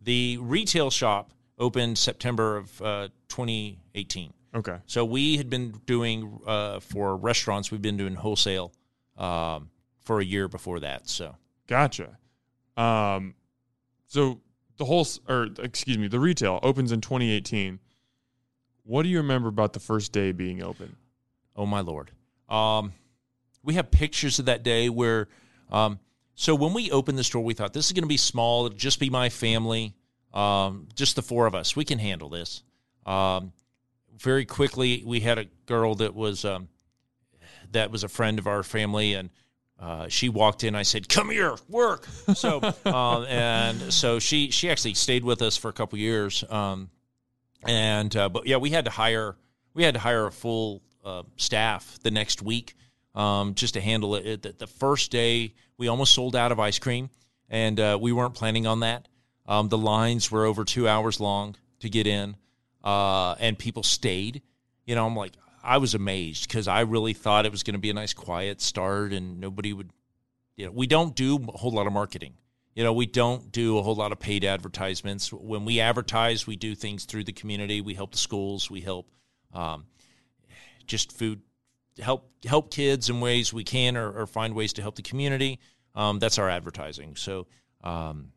the retail shop opened September of uh, 2018. Okay. So we had been doing uh, for restaurants. We've been doing wholesale um, for a year before that. So Gotcha. Um, so the whole, or excuse me, the retail opens in 2018. What do you remember about the first day being open? Oh my lord. Um, we have pictures of that day where, um, so when we opened the store, we thought this is going to be small. It'll just be my family, um, just the four of us. We can handle this. Um, very quickly, we had a girl that was um, that was a friend of our family, and uh, she walked in. I said, "Come here, work." So, um, and so she she actually stayed with us for a couple years. Um, and uh, but yeah, we had to hire we had to hire a full uh, staff the next week um, just to handle it. The, the first day, we almost sold out of ice cream, and uh, we weren't planning on that. Um, the lines were over two hours long to get in, uh, and people stayed. You know, I'm like, I was amazed because I really thought it was going to be a nice, quiet start, and nobody would. You know, we don't do a whole lot of marketing. You know, we don't do a whole lot of paid advertisements. When we advertise, we do things through the community. We help the schools. We help um, just food help help kids in ways we can, or, or find ways to help the community. Um, that's our advertising. So, um,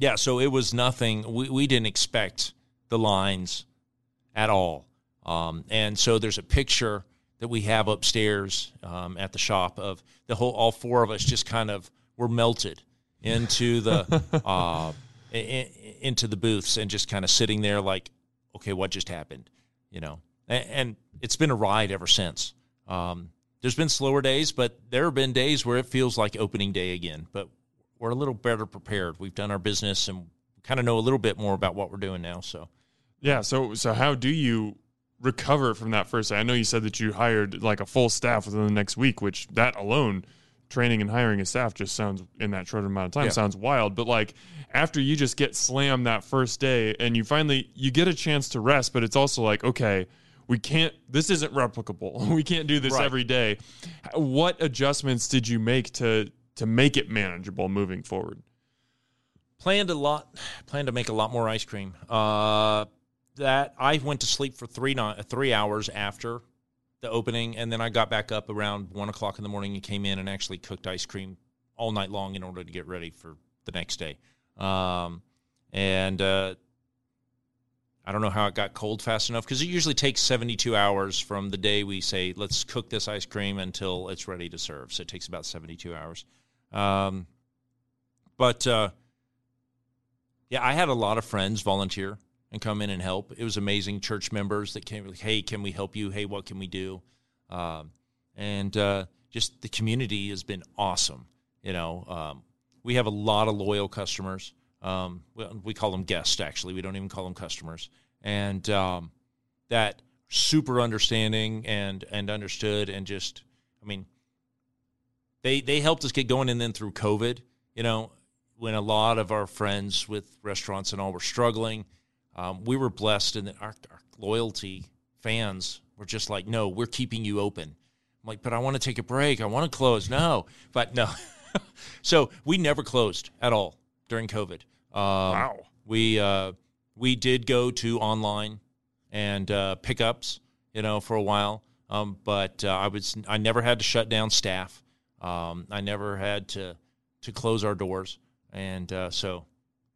yeah. So it was nothing. We we didn't expect the lines at all. Um, and so there's a picture that we have upstairs um, at the shop of the whole all four of us just kind of were melted into the uh, i- i- into the booths and just kind of sitting there like, okay, what just happened? You know, and, and it's been a ride ever since. Um, there's been slower days, but there have been days where it feels like opening day again. But we're a little better prepared. We've done our business and kind of know a little bit more about what we're doing now. So. Yeah. So, so how do you recover from that first day? I know you said that you hired like a full staff within the next week, which that alone training and hiring a staff just sounds in that short amount of time Yeah. sounds wild. But like after you just get slammed that first day and you finally you get a chance to rest, but it's also like okay. We can't. This isn't replicable. We can't do this Right. every day. What adjustments did you make to to make it manageable moving forward? planned a lot planned to make a lot more ice cream uh that i went to sleep for three three hours after the opening and then i got back up around one o'clock in the morning and came in and actually cooked ice cream all night long in order to get ready for the next day um and uh I don't know how it got cold fast enough because it usually takes 72 hours from the day we say, let's cook this ice cream until it's ready to serve. So it takes about 72 hours. Um, but uh, yeah, I had a lot of friends volunteer and come in and help. It was amazing. Church members that came, like, hey, can we help you? Hey, what can we do? Um, and uh, just the community has been awesome. You know, um, we have a lot of loyal customers. Um, we, we call them guests, actually. We don't even call them customers. And um, that super understanding and and understood and just, I mean, they they helped us get going. And then through COVID, you know, when a lot of our friends with restaurants and all were struggling, um, we were blessed, and our, our loyalty fans were just like, "No, we're keeping you open." I'm like, "But I want to take a break. I want to close." No, but no. so we never closed at all during COVID. Um, Wow. We uh, we did go to online and uh, pickups, you know, for a while. Um, but uh, I was I never had to shut down staff. Um, I never had to to close our doors, and uh, so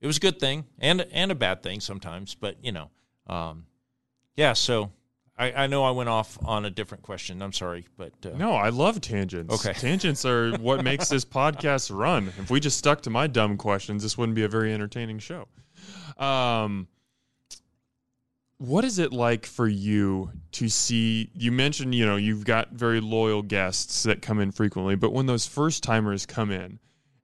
it was a good thing and and a bad thing sometimes. But you know, um, yeah. So I, I know I went off on a different question. I'm sorry, but uh, No, I love tangents. Okay. Tangents are what makes this podcast run. If we just stuck to my dumb questions, this wouldn't be a very entertaining show. Um, what is it like for you to see? You mentioned, you know, you've got very loyal guests that come in frequently, but when those first timers come in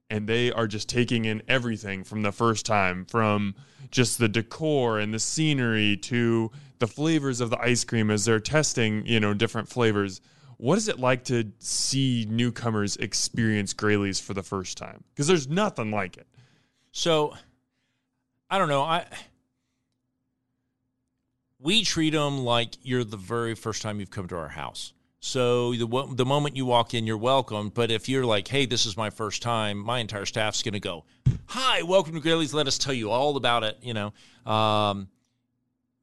and they are just taking in everything from the first time, from just the decor and the scenery to the flavors of the ice cream as they're testing, you know, different flavors. What is it like to see newcomers experience Graleys for the first time? Because there's nothing like it. So, I don't know. I we treat them like you're the very first time you've come to our house. So the the moment you walk in, you're welcome. But if you're like, "Hey, this is my first time," my entire staff's going to go, "Hi, welcome to Graleys. Let us tell you all about it." You know, um,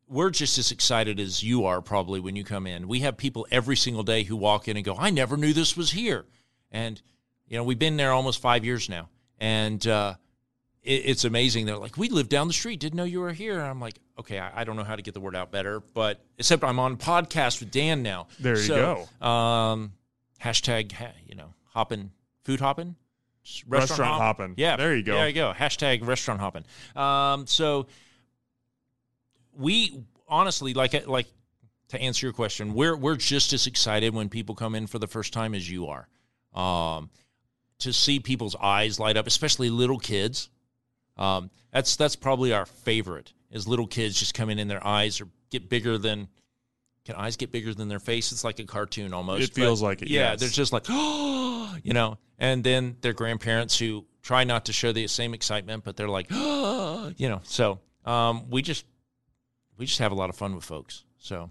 we're just as excited as you are probably when you come in. We have people every single day who walk in and go, "I never knew this was here," and you know, we've been there almost five years now, and uh, it's amazing. They're like, we live down the street, didn't know you were here. And I'm like, okay, I, I don't know how to get the word out better, but except I'm on podcast with Dan now. There you So, go. Um, hashtag, you know, hopping, food hopping, S- Restaurant hop- hopping. Yeah, There you go. There you go. Hashtag restaurant hopping. Um, so we honestly like like to answer your question, we're we're just as excited when people come in for the first time as you are. Um, to see people's eyes light up, especially little kids. Um, that's that's probably our favorite is little kids just come in and their eyes are get bigger than can eyes get bigger than their face? It's like a cartoon almost. It feels like it, Yeah, yes. they're just like oh, you know, and then their grandparents who try not to show the same excitement, but they're like oh, you know. So um, we just we just have a lot of fun with folks. So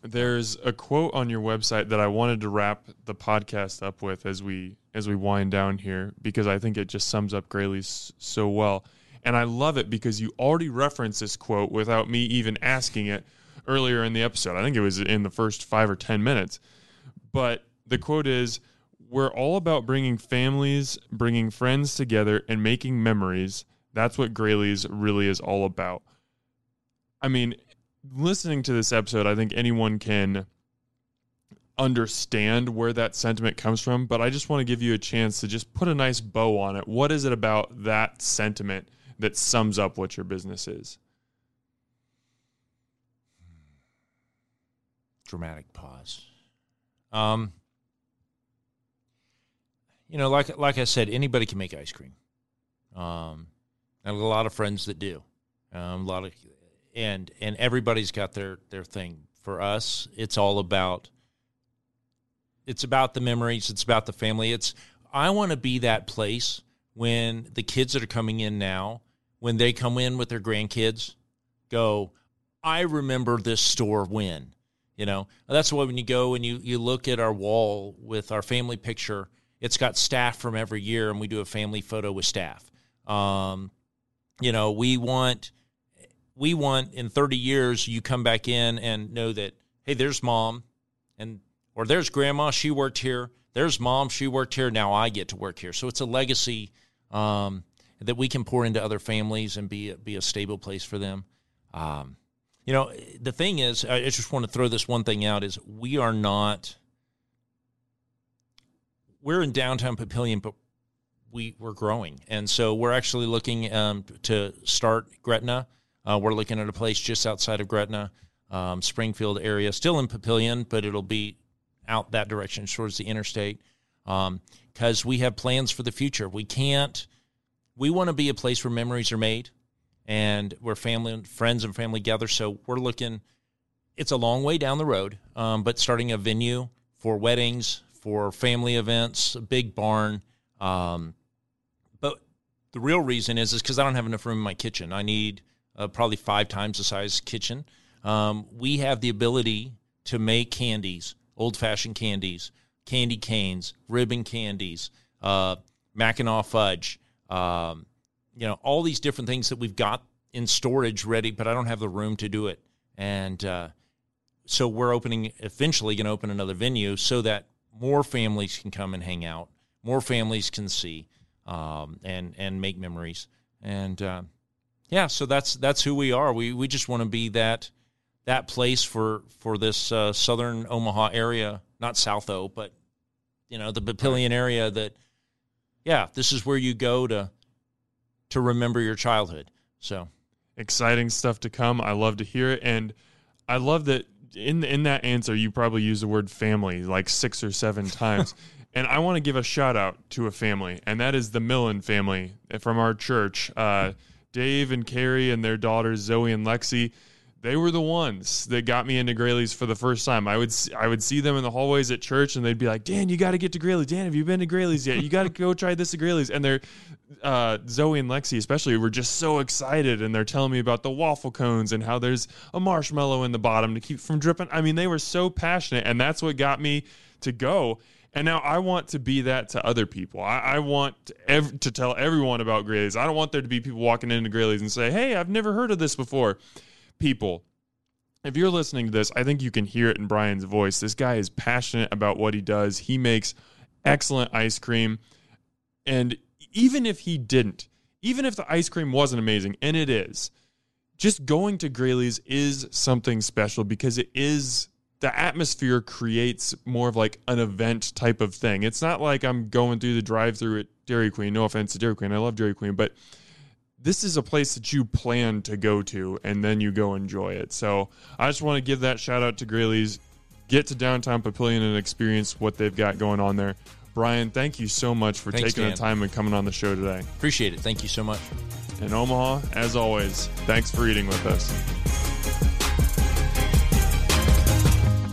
There's a quote on your website that I wanted to wrap the podcast up with as we as we wind down here because I think it just sums up Graleys so well. And I love it because you already referenced this quote without me even asking it earlier in the episode. I think it was in the first 5 or 10 minutes. But the quote is we're all about bringing families, bringing friends together and making memories. That's what Graleys really is all about. I mean, listening to this episode, I think anyone can understand where that sentiment comes from, but I just want to give you a chance to just put a nice bow on it. What is it about that sentiment that sums up what your business is? dramatic pause. Um, you know, like like I said, anybody can make ice cream. Um, I have a lot of friends that do. Um, a lot of, and and everybody's got their their thing. For us, it's all about. It's about the memories. It's about the family. It's I want to be that place when the kids that are coming in now, when they come in with their grandkids, go, I remember this store when. You know, that's why when you go and you, you look at our wall with our family picture, it's got staff from every year, and we do a family photo with staff. Um, you know, we want we want in 30 years you come back in and know that hey, there's mom, and or there's grandma, she worked here. There's mom, she worked here. Now I get to work here. So it's a legacy um, that we can pour into other families and be be a stable place for them. Um, you know, the thing is, I just want to throw this one thing out: is we are not. We're in downtown Papillion, but we we're growing, and so we're actually looking um, to start Gretna. Uh, we're looking at a place just outside of Gretna, um, Springfield area, still in Papillion, but it'll be out that direction towards the interstate because um, we have plans for the future. We can't. We want to be a place where memories are made and where family, friends, and family gather. So we're looking. It's a long way down the road, um, but starting a venue for weddings, for family events, a big barn. Um, but the real reason is is because I don't have enough room in my kitchen. I need uh, probably five times the size kitchen. Um, we have the ability to make candies, old fashioned candies, candy canes, ribbon candies, uh, Mackinac fudge, um, you know, all these different things that we've got in storage ready, but I don't have the room to do it. And uh, so we're opening, eventually going to open another venue so that more families can come and hang out, more families can see um, and and make memories. And uh, yeah, so that's that's who we are. We we just want to be that that place for for this uh, southern Omaha area, not South O, but you know the Papillion area. That yeah, this is where you go to to remember your childhood. So exciting stuff to come. I love to hear it, and I love that in in that answer you probably use the word family like six or seven times. and I want to give a shout out to a family, and that is the Millen family from our church. Uh, Dave and Carrie and their daughters Zoe and Lexi they were the ones that got me into Graley's for the first time. I would I would see them in the hallways at church, and they'd be like, "Dan, you got to get to Graley's. Dan, have you been to Graley's yet? You got to go try this at Graley's." And they're uh, Zoe and Lexi especially were just so excited, and they're telling me about the waffle cones and how there's a marshmallow in the bottom to keep from dripping. I mean, they were so passionate, and that's what got me to go. And now I want to be that to other people. I, I want to, ev- to tell everyone about Graley's. I don't want there to be people walking into Graley's and say, "Hey, I've never heard of this before." people, if you're listening to this, I think you can hear it in Bryon's voice. This guy is passionate about what he does. He makes excellent ice cream. And even if he didn't, even if the ice cream wasn't amazing, and it is, just going to Graley's is something special because it is the atmosphere creates more of like an event type of thing. It's not like I'm going through the drive through at Dairy Queen. No offense to Dairy Queen. I love Dairy Queen, but this is a place that you plan to go to and then you go enjoy it. So I just want to give that shout out to Graley's. Get to downtown Papillion and experience what they've got going on there. Bryon, thank you so much for Thanks, taking Dan. the time and coming on the show today. Appreciate it. Thank you so much. In Omaha, as always, thanks for eating with us.